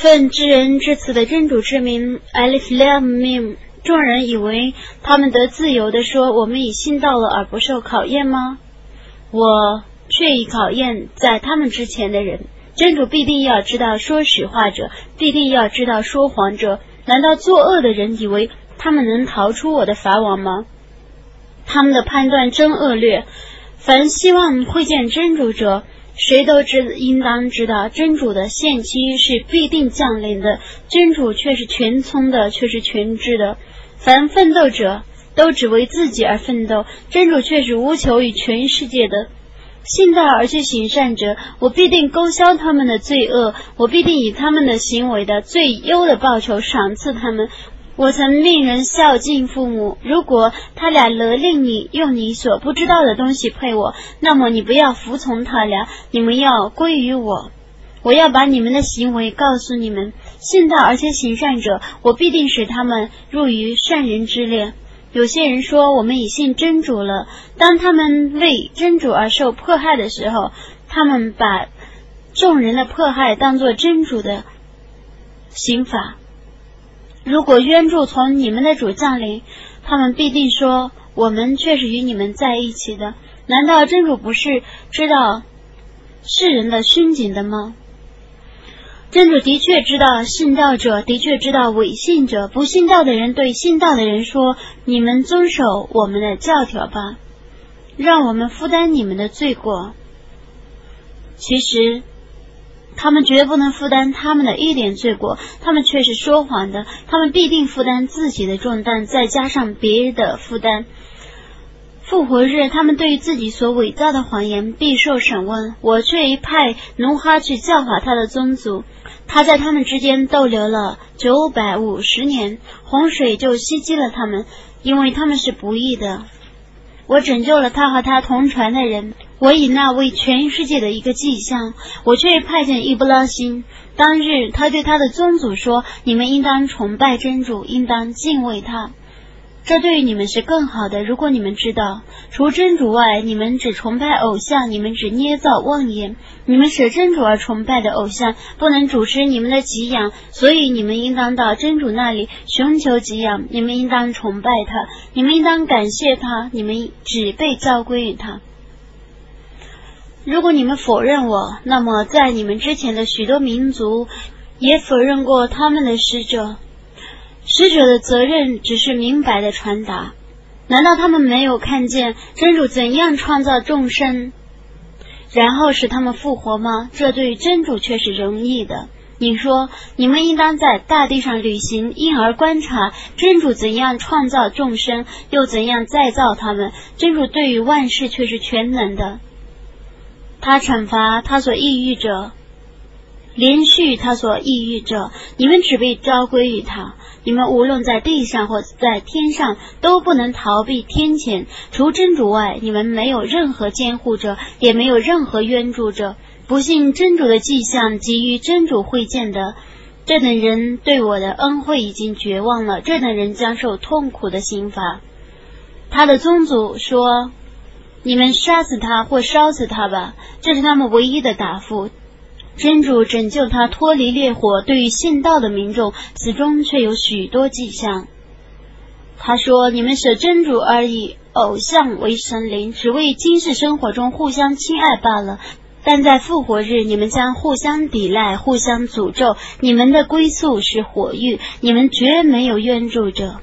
奉知人至此的真主之名，Alif Lam Mim。众人以为他们得自由的说：“我们已信到了而不受考验吗？”我却已考验在他们之前的人。真主必定要知道说实话者，必定要知道说谎者。难道作恶的人以为他们能逃出我的法网吗？他们的判断真恶劣。凡希望会见真主者，谁都知应当知道，真主的限期是必定降临的。真主却是全聪的，却是全知的。凡奋斗者都只为自己而奋斗，真主却是无求于全世界的。信道而去行善者，我必定勾销他们的罪恶，我必定以他们的行为的最优的报酬赏赐他们。我曾命人孝敬父母，如果他俩勒令你用你所不知道的东西配我，那么你不要服从他俩，你们要归于我。我要把你们的行为告诉你们，信道而且行善者，我必定使他们入于善人之列。有些人说我们已信真主了，当他们为真主而受迫害的时候，他们把众人的迫害当作真主的刑罚。如果援助从你们的主降临，他们必定说我们却是与你们在一起的。难道真主不是知道世人的虚景的吗？真主的确知道信道者，的确知道伪信者。不信道的人对信道的人说：“你们遵守我们的教条吧，让我们负担你们的罪过。”其实，他们绝不能负担他们的一点罪过，他们却是说谎的。他们必定负担自己的重担，再加上别人的负担。复活日，他们对于自己所伪造的谎言必受审问。我却一派奴哈去教化他的宗族。他在他们之间逗留了九百五十年，洪水就袭击了他们，因为他们是不义的。我拯救了他和他同船的人，我以那为全世界的一个迹象。我却派遣伊布拉辛，当日他对他的宗族说：“你们应当崇拜真主，应当敬畏他。”这对于你们是更好的。如果你们知道，除真主外，你们只崇拜偶像，你们只捏造妄言，你们舍真主而崇拜的偶像不能主持你们的给养，所以你们应当到真主那里寻求给养。你们应当崇拜他，你们应当感谢他，你们只被召归于他。如果你们否认我，那么在你们之前的许多民族也否认过他们的使者。使者的责任只是明白的传达，难道他们没有看见真主怎样创造众生，然后使他们复活吗？这对于真主却是容易的。你说，你们应当在大地上旅行，因而观察真主怎样创造众生，又怎样再造他们。真主对于万事却是全能的，他惩罚他所抑郁者，连续他所抑郁者，你们只被召归于他。你们无论在地上或在天上，都不能逃避天谴。除真主外，你们没有任何监护者，也没有任何援助者。不信真主的迹象，给予真主会见的这等人，对我的恩惠已经绝望了。这等人将受痛苦的刑罚。他的宗族说：“你们杀死他或烧死他吧。”这是他们唯一的答复。真主拯救他脱离烈火，对于信道的民众，此中却有许多迹象。他说：“你们舍真主而以偶像为神灵，只为今世生活中互相亲爱罢了。但在复活日，你们将互相抵赖，互相诅咒。你们的归宿是火狱，你们绝没有援助者。”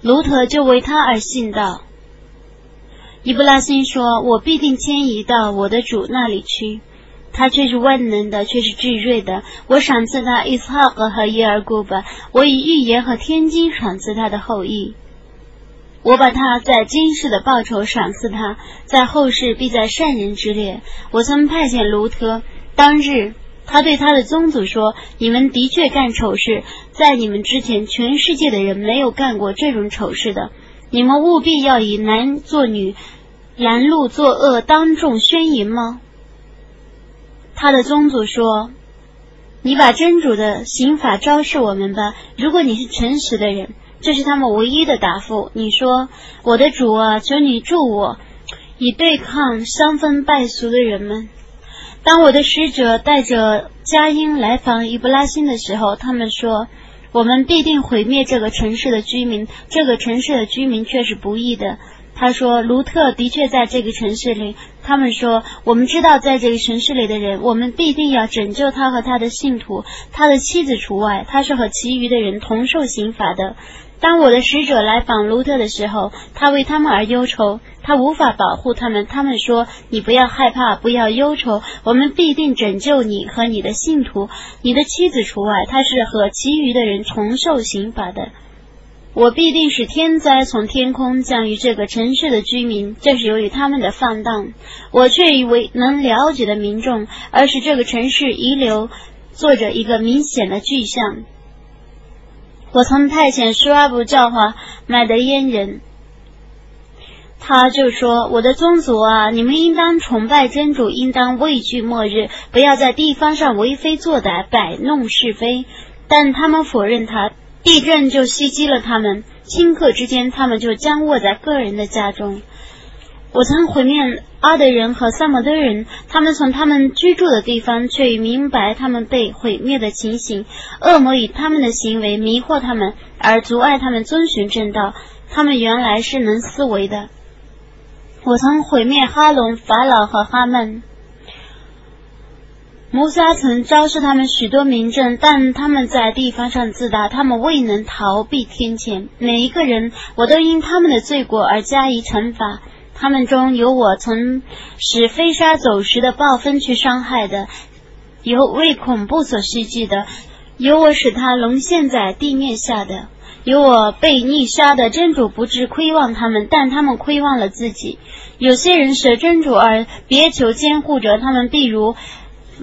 卢特就为他而信道。伊布拉辛说：“我必定迁移到我的主那里去。”他却是万能的，却是至睿的。我赏赐他伊斯哈格和伊尔古巴，我以预言和天机赏赐他的后裔。我把他在今世的报酬赏赐他，在后世必在善人之列。我曾派遣卢特，当日他对他的宗族说：“你们的确干丑事，在你们之前，全世界的人没有干过这种丑事的。你们务必要以男做女，拦路作恶，当众宣淫吗？”他的宗族说：“你把真主的刑法昭示我们吧。如果你是诚实的人，这是他们唯一的答复。你说：我的主啊，求你助我，以对抗伤风败俗的人们。当我的使者带着佳音来访伊布拉辛的时候，他们说。我们必定毁灭这个城市的居民，这个城市的居民却是不义的。他说，卢特的确在这个城市里。他们说，我们知道在这个城市里的人，我们必定要拯救他和他的信徒，他的妻子除外，他是和其余的人同受刑罚的。当我的使者来访卢特的时候，他为他们而忧愁，他无法保护他们。他们说：“你不要害怕，不要忧愁，我们必定拯救你和你的信徒，你的妻子除外，他是和其余的人同受刑罚的。我必定使天灾从天空降于这个城市的居民，这是由于他们的放荡。我却以为能了解的民众，而使这个城市遗留做着一个明显的具象。”我曾派遣舒阿布教化麦德烟人，他就说：“我的宗族啊，你们应当崇拜真主，应当畏惧末日，不要在地方上为非作歹，摆弄是非。”但他们否认他，地震就袭击了他们，顷刻之间，他们就僵卧在个人的家中。我曾毁灭阿德人和萨摩德人，他们从他们居住的地方却已明白他们被毁灭的情形。恶魔以他们的行为迷惑他们，而阻碍他们遵循正道。他们原来是能思维的。我曾毁灭哈龙、法老和哈曼。摩萨曾昭示他们许多民政，但他们在地方上自大，他们未能逃避天谴。每一个人，我都因他们的罪过而加以惩罚。他们中有我曾使飞沙走石的暴风去伤害的，有为恐怖所袭击的，有我使他沦陷在地面下的，有我被溺杀的。真主不知亏望他们，但他们亏望了自己。有些人舍真主而别求监护者，他们必如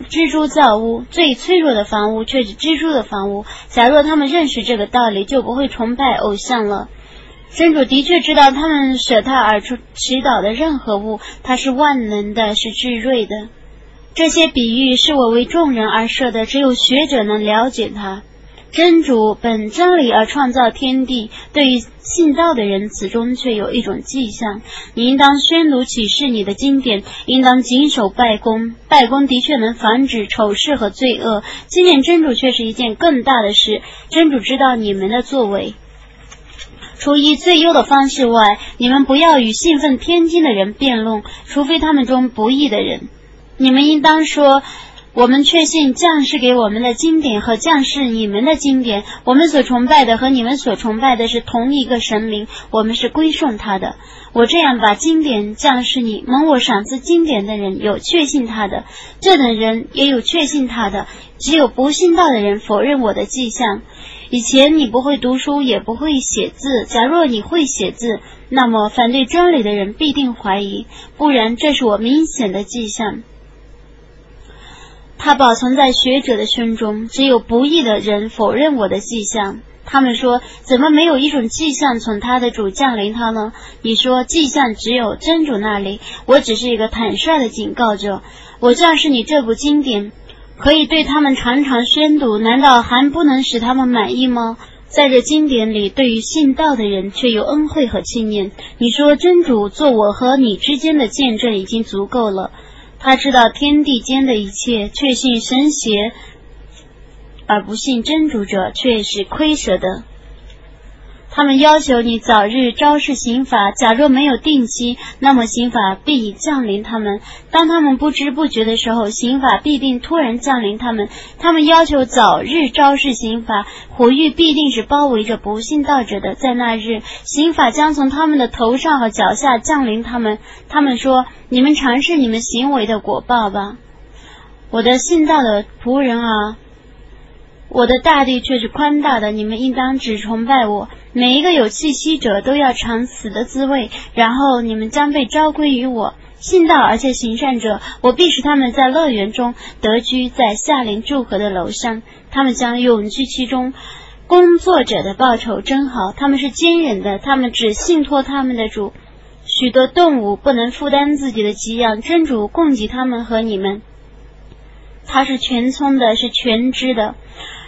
蜘蛛造屋，最脆弱的房屋却是蜘蛛的房屋。假若他们认识这个道理，就不会崇拜偶像了。真主的确知道他们舍他而出祈祷的任何物，他是万能的，是智睿的。这些比喻是我为众人而设的，只有学者能了解它。真主本真理而创造天地，对于信道的人，此中却有一种迹象。你应当宣读启示你的经典，应当谨守拜功。拜功的确能防止丑事和罪恶，纪念真主却是一件更大的事。真主知道你们的作为。除以最优的方式外，你们不要与信奉天经的人辩论，除非他们中不义的人。你们应当说：我们确信将士给我们的经典和将士你们的经典，我们所崇拜的和你们所崇拜的是同一个神明，我们是归顺他的。我这样把经典将士你，蒙我赏赐经典的人有确信他的，这等人也有确信他的，只有不信道的人否认我的迹象。以前你不会读书，也不会写字。假若你会写字，那么反对真理的人必定怀疑，不然这是我明显的迹象。它保存在学者的胸中，只有不义的人否认我的迹象。他们说：“怎么没有一种迹象从他的主降临他呢？”你说：“迹象只有真主那里。”我只是一个坦率的警告者。我将是你这部经典。可以对他们常常宣读，难道还不能使他们满意吗？在这经典里，对于信道的人却有恩惠和纪念。你说真主做我和你之间的见证已经足够了。他知道天地间的一切，确信神邪而不信真主者却是亏舍的。他们要求你早日昭示刑法，假若没有定期，那么刑法必已降临他们。当他们不知不觉的时候，刑法必定突然降临他们。他们要求早日昭示刑法，火狱必定是包围着不信道者的。在那日，刑法将从他们的头上和脚下降临他们。他们说：“你们尝试你们行为的果报吧，我的信道的仆人啊！我的大地却是宽大的，你们应当只崇拜我。”每一个有气息者都要尝死的滋味，然后你们将被召归于我。信道而且行善者，我必使他们在乐园中得居，在夏林祝贺的楼上，他们将永居其中。工作者的报酬真好，他们是坚忍的，他们只信托他们的主。许多动物不能负担自己的给养，真主供给他们和你们。他是全聪的，是全知的。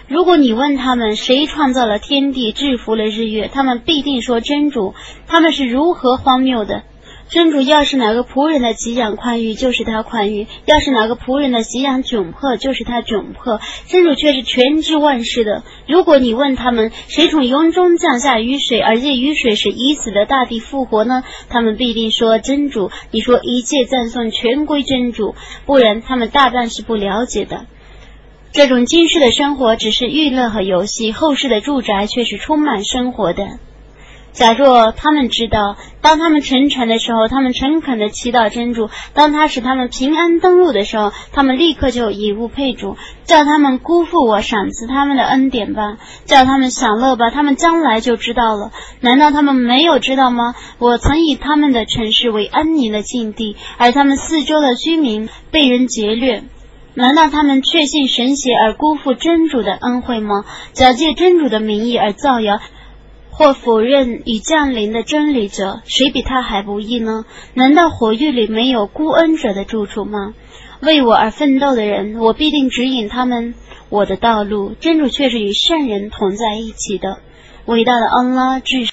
如果你问他们谁创造了天地、制服了日月，他们必定说真主。他们是如何荒谬的！真主要是哪个仆人的给养宽裕，就是他宽裕；要是哪个仆人的给养窘迫，就是他窘迫。真主却是全知万事的。如果你问他们，谁从云中降下雨水，而这雨水是已死的大地复活呢？他们必定说真主。你说一切赞颂全归真主，不然他们大半是不了解的。这种今世的生活只是娱乐和游戏，后世的住宅却是充满生活的。假若他们知道，当他们沉船的时候，他们诚恳的祈祷真主；当他使他们平安登陆的时候，他们立刻就以物配主，叫他们辜负我赏赐他们的恩典吧，叫他们享乐吧，他们将来就知道了。难道他们没有知道吗？我曾以他们的城市为安宁的境地，而他们四周的居民被人劫掠。难道他们确信神邪而辜负真主的恩惠吗？假借真主的名义而造谣，或否认已降临的真理者，谁比他还不义呢？难道火狱里没有孤恩者的住处吗？为我而奋斗的人，我必定指引他们我的道路。真主却是与善人同在一起的。伟大的安拉至。